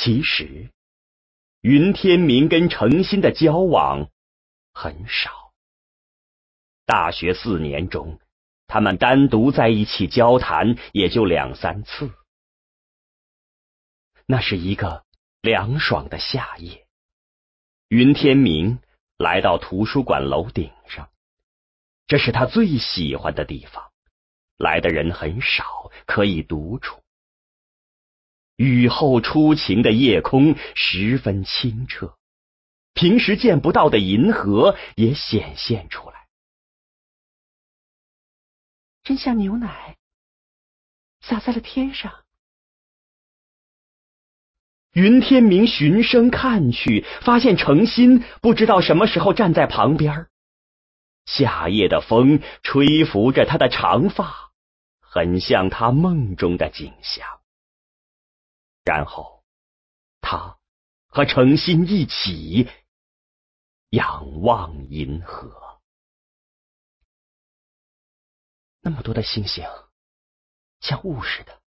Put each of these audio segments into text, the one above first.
其实，云天明跟程心的交往很少。大学四年中，他们单独在一起交谈也就两三次。那是一个凉爽的夏夜，云天明来到图书馆楼顶上，这是他最喜欢的地方。来的人很少，可以独处。雨后初晴的夜空十分清澈，平时见不到的银河也显现出来，真像牛奶洒在了天上。云天明循声看去，发现程心不知道什么时候站在旁边。夏夜的风吹拂着他的长发，很像他梦中的景象。然后，他和程心一起仰望银河。那么多的星星，像雾似的。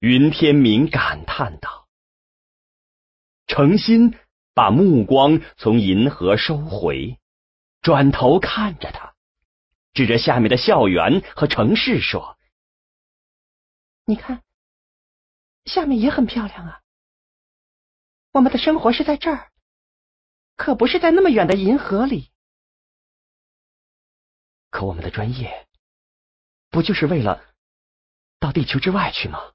云天明感叹道：“程心把目光从银河收回，转头看着他，指着下面的校园和城市说：‘你看。’”下面也很漂亮啊！我们的生活是在这儿，可不是在那么远的银河里。可我们的专业不就是为了到地球之外去吗？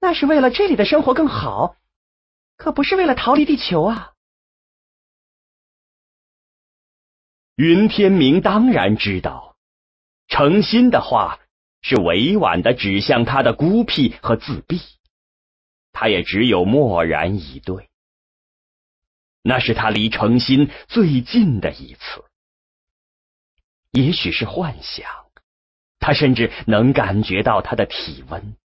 那是为了这里的生活更好，可不是为了逃离地球啊！云天明当然知道，诚心的话。是委婉的指向他的孤僻和自闭，他也只有默然以对。那是他离程心最近的一次，也许是幻想，他甚至能感觉到他的体温。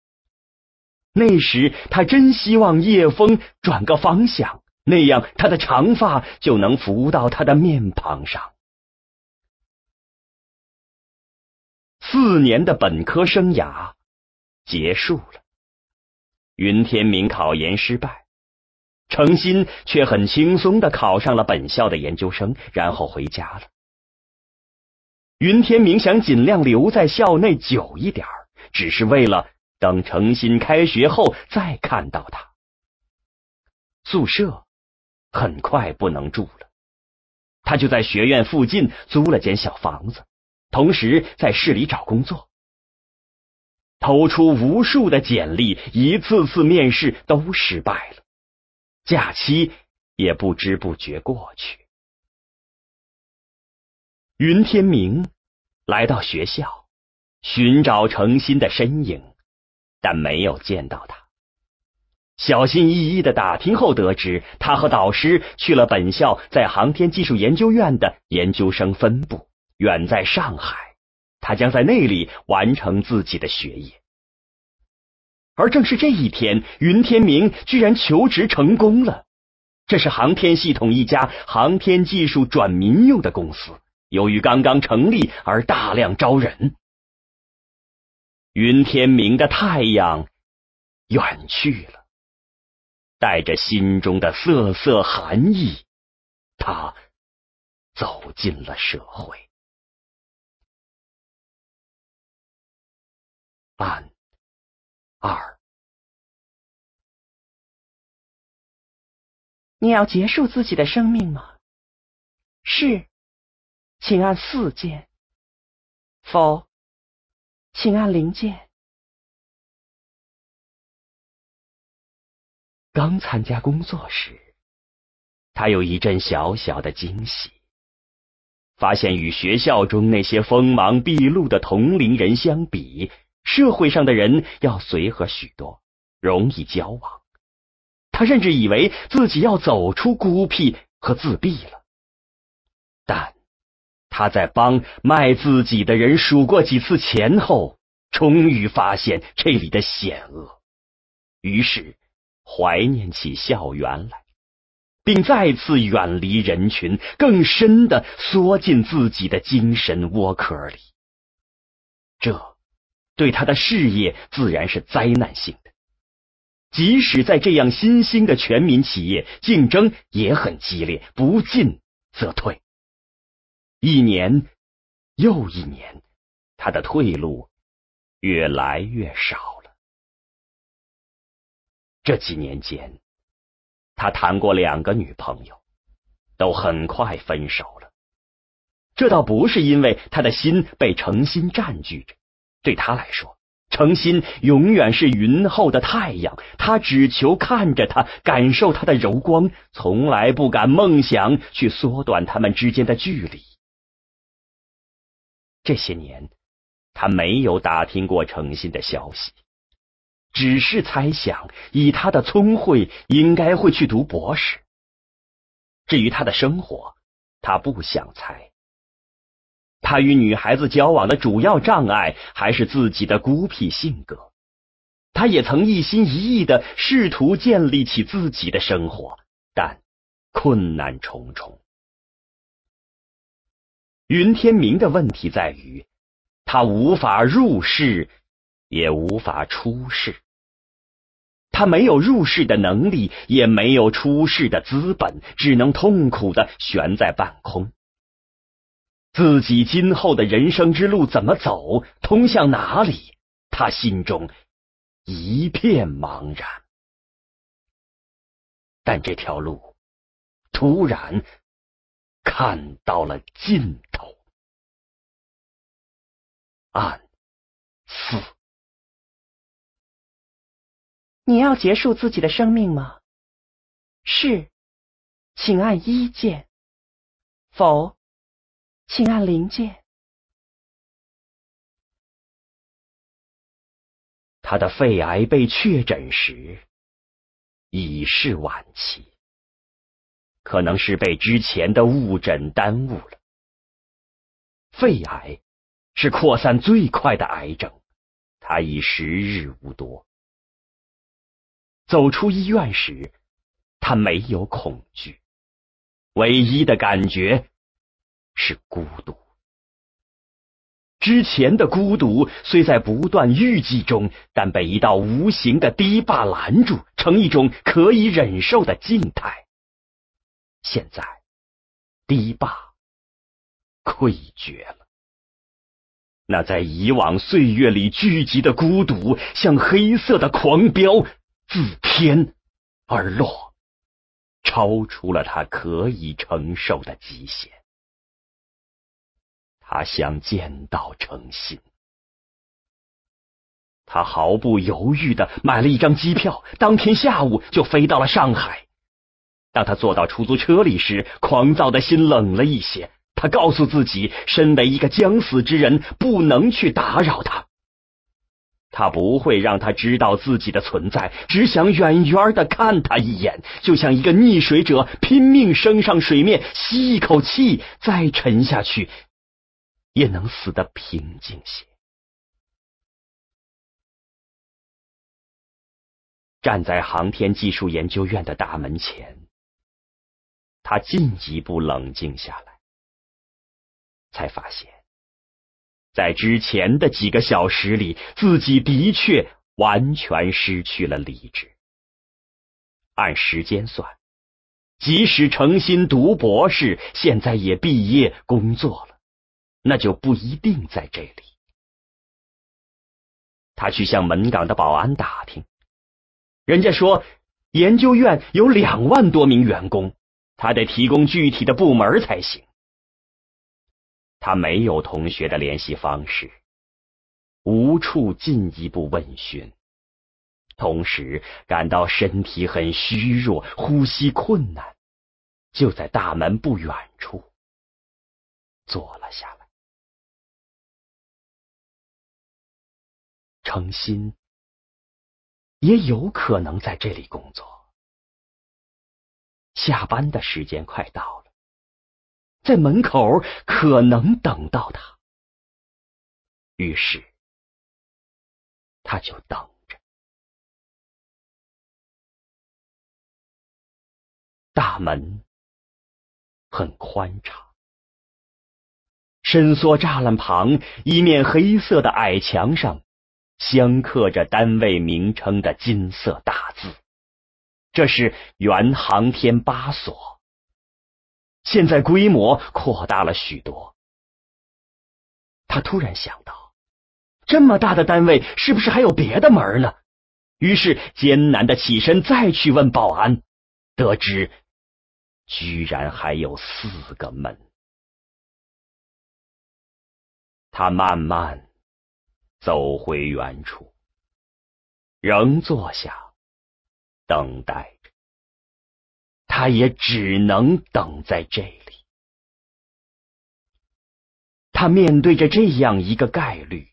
那时他真希望夜风转个方向，那样他的长发就能拂到他的面庞上。四年的本科生涯结束了，云天明考研失败，程心却很轻松的考上了本校的研究生，然后回家了。云天明想尽量留在校内久一点只是为了等程心开学后再看到他。宿舍很快不能住了，他就在学院附近租了间小房子。同时在市里找工作，投出无数的简历，一次次面试都失败了，假期也不知不觉过去。云天明来到学校寻找程心的身影，但没有见到他。小心翼翼的打听后，得知他和导师去了本校在航天技术研究院的研究生分部。远在上海，他将在那里完成自己的学业。而正是这一天，云天明居然求职成功了。这是航天系统一家航天技术转民用的公司，由于刚刚成立而大量招人。云天明的太阳远去了，带着心中的瑟瑟寒意，他走进了社会。按二，你要结束自己的生命吗？是，请按四键。否，请按零键。刚参加工作时，他有一阵小小的惊喜，发现与学校中那些锋芒毕露的同龄人相比。社会上的人要随和许多，容易交往。他甚至以为自己要走出孤僻和自闭了。但他在帮卖自己的人数过几次钱后，终于发现这里的险恶，于是怀念起校园来，并再次远离人群，更深的缩进自己的精神窝壳里。这。对他的事业自然是灾难性的，即使在这样新兴的全民企业，竞争也很激烈，不进则退。一年又一年，他的退路越来越少了。这几年间，他谈过两个女朋友，都很快分手了。这倒不是因为他的心被诚心占据着，对他来说。诚心永远是云后的太阳，他只求看着他，感受他的柔光，从来不敢梦想去缩短他们之间的距离。这些年，他没有打听过诚心的消息，只是猜想，以他的聪慧，应该会去读博士。至于他的生活，他不想猜。他与女孩子交往的主要障碍还是自己的孤僻性格。他也曾一心一意的试图建立起自己的生活，但困难重重。云天明的问题在于，他无法入世，也无法出世。他没有入世的能力，也没有出世的资本，只能痛苦的悬在半空。自己今后的人生之路怎么走，通向哪里？他心中一片茫然。但这条路突然看到了尽头。暗四，你要结束自己的生命吗？是，请按一键。否。请按零键。他的肺癌被确诊时已是晚期，可能是被之前的误诊耽误了。肺癌是扩散最快的癌症，他已时日无多。走出医院时，他没有恐惧，唯一的感觉。是孤独。之前的孤独虽在不断郁积中，但被一道无形的堤坝拦住，成一种可以忍受的静态。现在，堤坝溃决了。那在以往岁月里聚集的孤独，像黑色的狂飙，自天而落，超出了他可以承受的极限。他想见到诚心，他毫不犹豫的买了一张机票，当天下午就飞到了上海。当他坐到出租车里时，狂躁的心冷了一些。他告诉自己，身为一个将死之人，不能去打扰他。他不会让他知道自己的存在，只想远远的看他一眼，就像一个溺水者拼命升上水面，吸一口气，再沉下去。也能死得平静些。站在航天技术研究院的大门前，他进一步冷静下来，才发现，在之前的几个小时里，自己的确完全失去了理智。按时间算，即使诚心读博士，现在也毕业工作了。那就不一定在这里。他去向门岗的保安打听，人家说研究院有两万多名员工，他得提供具体的部门才行。他没有同学的联系方式，无处进一步问询，同时感到身体很虚弱，呼吸困难，就在大门不远处坐了下来。诚心也有可能在这里工作。下班的时间快到了，在门口可能等到他，于是他就等着。大门很宽敞，伸缩栅栏旁一面黑色的矮墙上。镶刻着单位名称的金色大字。这是原航天八所，现在规模扩大了许多。他突然想到，这么大的单位是不是还有别的门呢？于是艰难的起身再去问保安，得知居然还有四个门。他慢慢走回原处，仍坐下。等待着，他也只能等在这里。他面对着这样一个概率：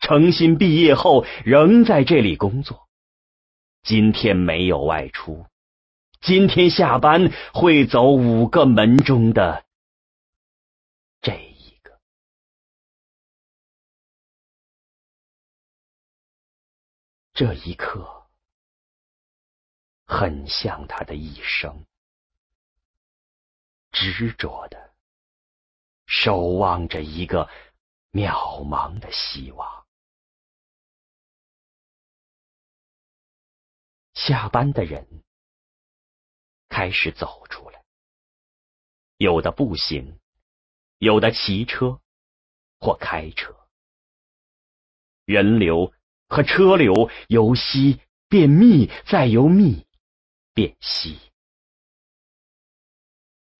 诚心毕业后仍在这里工作，今天没有外出，今天下班会走五个门中的这一刻。很像他的一生，执着的守望着一个渺茫的希望。下班的人开始走出来，有的步行，有的骑车或开车，人流和车流由稀变密，再由密。变稀。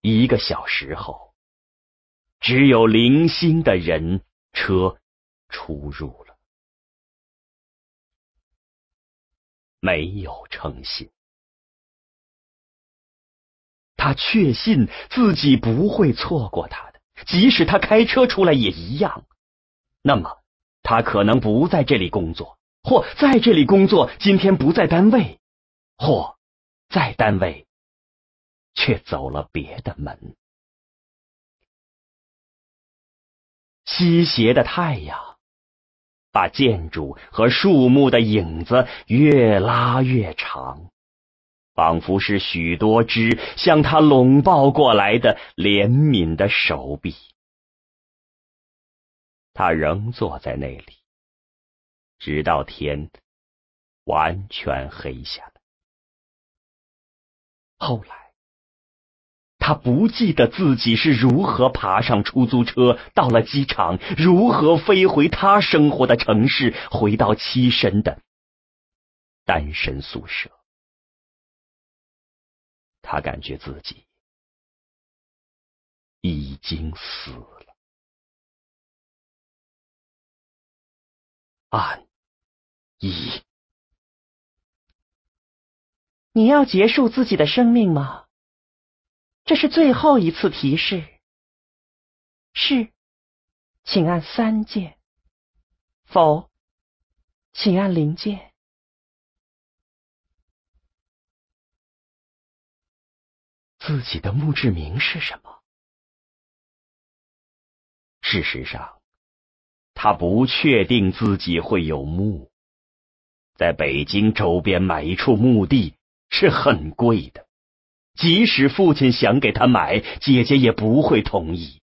一个小时后，只有零星的人车出入了，没有诚信。他确信自己不会错过他的，即使他开车出来也一样。那么，他可能不在这里工作，或在这里工作，今天不在单位，或。在单位，却走了别的门。西斜的太阳，把建筑和树木的影子越拉越长，仿佛是许多只向他拢抱过来的怜悯的手臂。他仍坐在那里，直到天完全黑下来。后来，他不记得自己是如何爬上出租车，到了机场，如何飞回他生活的城市，回到栖身的单身宿舍。他感觉自己已经死了。按一。你要结束自己的生命吗？这是最后一次提示。是，请按三键；否，请按零键。自己的墓志铭是什么？事实上，他不确定自己会有墓。在北京周边买一处墓地。是很贵的，即使父亲想给他买，姐姐也不会同意。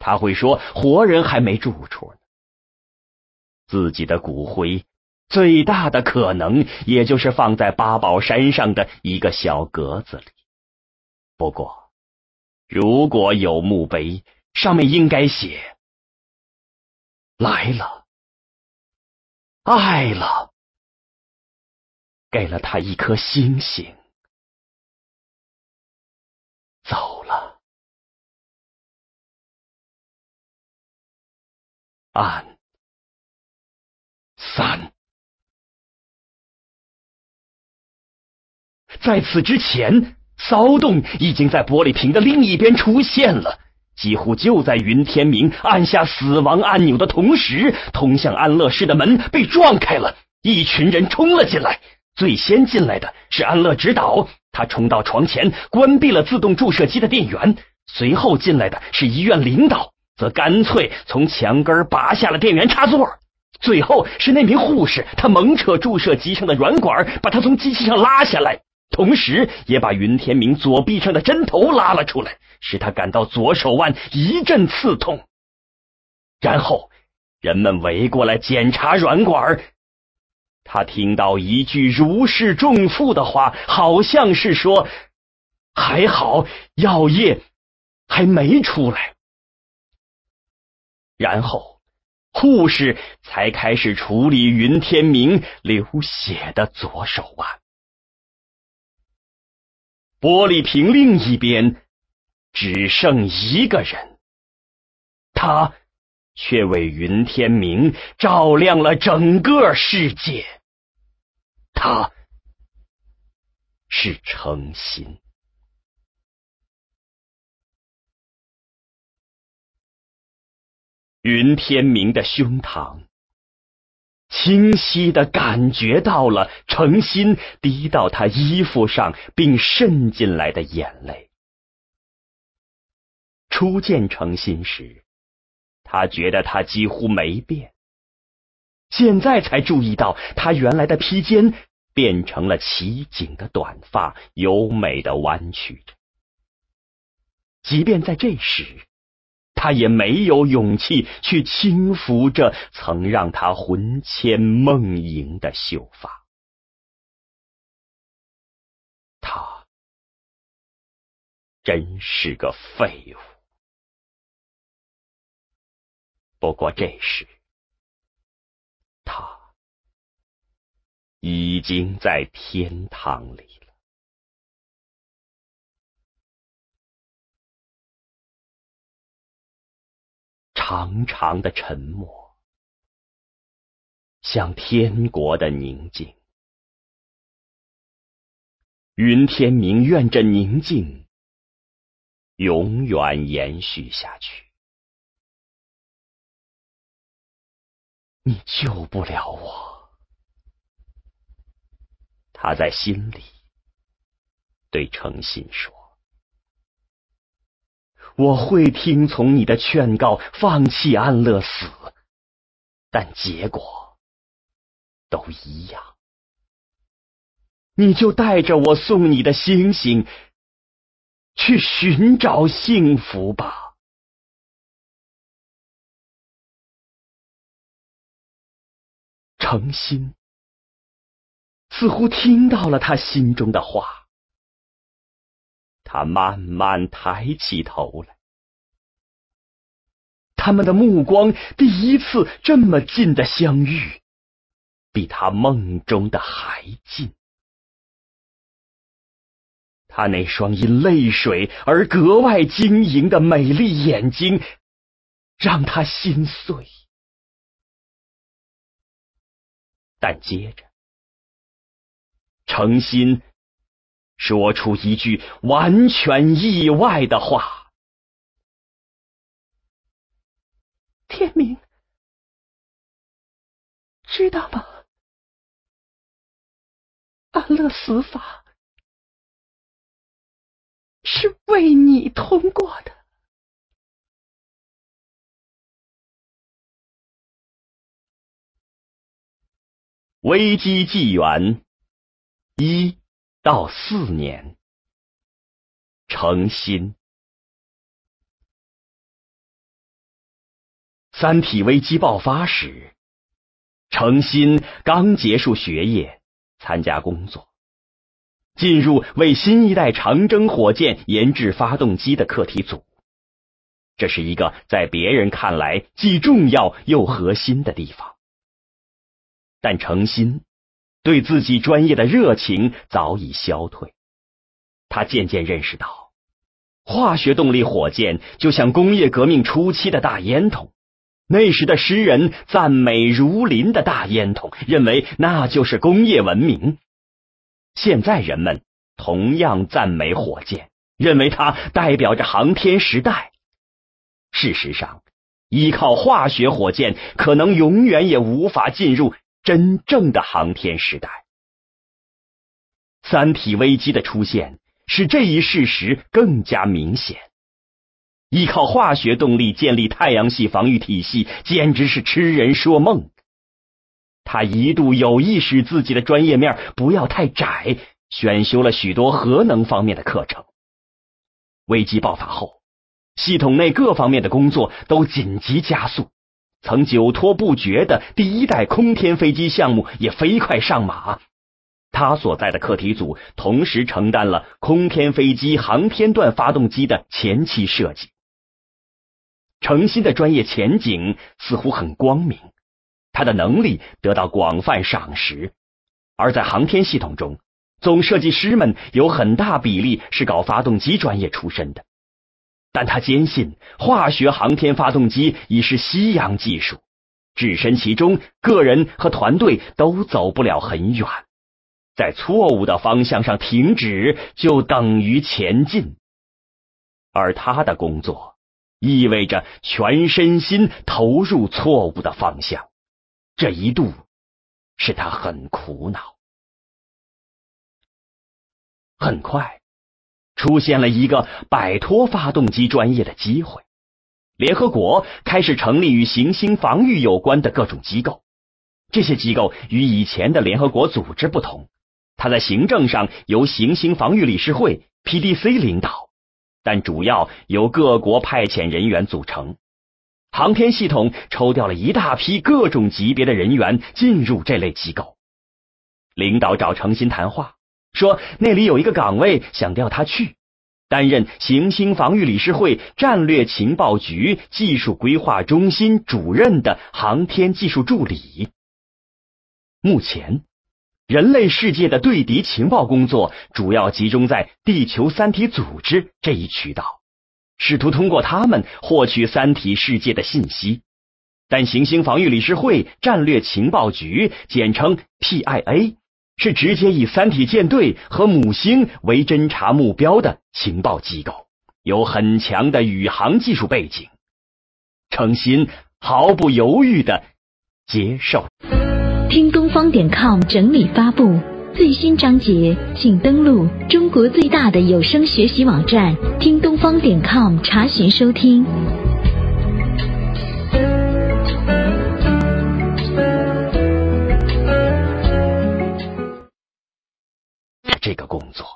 他会说：“活人还没住处呢。”自己的骨灰最大的可能，也就是放在八宝山上的一个小格子里。不过，如果有墓碑，上面应该写：“来了，爱了。”给了他一颗星星，走了。按三，在此之前，骚动已经在玻璃瓶的另一边出现了。几乎就在云天明按下死亡按钮的同时，通向安乐室的门被撞开了，一群人冲了进来。最先进来的是安乐指导，他冲到床前关闭了自动注射机的电源。随后进来的是医院领导，则干脆从墙根拔下了电源插座。最后是那名护士，他猛扯注射机上的软管，把他从机器上拉下来，同时也把云天明左臂上的针头拉了出来，使他感到左手腕一阵刺痛。然后。人们围过来检查软管。他听到一句如释重负的话，好像是说：“还好药液还没出来。”然后护士才开始处理云天明流血的左手腕。玻璃瓶另一边只剩一个人，他。却为云天明照亮了整个世界。他是诚心。云天明的胸膛清晰的感觉到了诚心滴到他衣服上并渗进来的眼泪。初见诚心时。他觉得他几乎没变，现在才注意到他原来的披肩变成了齐颈的短发，优美的弯曲着。即便在这时，他也没有勇气去轻抚着曾让他魂牵梦萦的秀发。他真是个废物。不过这时，他已经在天堂里了。长长的沉默，像天国的宁静。云天明愿这宁静永远延续下去。你救不了我，他在心里对诚心说：“我会听从你的劝告，放弃安乐死，但结果都一样。你就带着我送你的星星去寻找幸福吧。”诚心似乎听到了他心中的话，他慢慢抬起头来，他们的目光第一次这么近的相遇，比他梦中的还近。他那双因泪水而格外晶莹的美丽眼睛，让他心碎。但接着，诚心说出一句完全意外的话：“天明，知道吗？安乐死法是为你通过的。”危机纪元一到四年，诚心。三体危机爆发时，诚心刚结束学业，参加工作，进入为新一代长征火箭研制发动机的课题组。这是一个在别人看来既重要又核心的地方。但诚心对自己专业的热情早已消退，他渐渐认识到，化学动力火箭就像工业革命初期的大烟筒，那时的诗人赞美如林的大烟筒，认为那就是工业文明。现在人们同样赞美火箭，认为它代表着航天时代。事实上，依靠化学火箭可能永远也无法进入。真正的航天时代，三体危机的出现使这一事实更加明显。依靠化学动力建立太阳系防御体系，简直是痴人说梦。他一度有意使自己的专业面不要太窄，选修了许多核能方面的课程。危机爆发后，系统内各方面的工作都紧急加速。曾久拖不决的第一代空天飞机项目也飞快上马。他所在的课题组同时承担了空天飞机航天段发动机的前期设计。程心的专业前景似乎很光明，他的能力得到广泛赏识。而在航天系统中，总设计师们有很大比例是搞发动机专业出身的。但他坚信，化学航天发动机已是西洋技术，置身其中，个人和团队都走不了很远。在错误的方向上停止，就等于前进。而他的工作意味着全身心投入错误的方向，这一度使他很苦恼。很快，出现了一个摆脱发动机专业的机会。联合国开始成立与行星防御有关的各种机构，这些机构与以前的联合国组织不同。它在行政上由行星防御理事会 （PDC） 领导，但主要由各国派遣人员组成。航天系统抽调了一大批各种级别的人员进入这类机构。领导找程心谈话，说那里有一个岗位想调他去，担任行星防御理事会战略情报局技术规划中心主任的航天技术助理。目前。人类世界的对敌情报工作主要集中在地球三体组织这一渠道，试图通过他们获取三体世界的信息。但行星防御理事会战略情报局（简称 PIA） 是直接以三体舰队和母星为侦察目标的情报机构，有很强的宇航技术背景。程心毫不犹豫的接受。听东方点 com 整理发布最新章节，请登录中国最大的有声学习网站听东方点 com 查询收听。这个工作。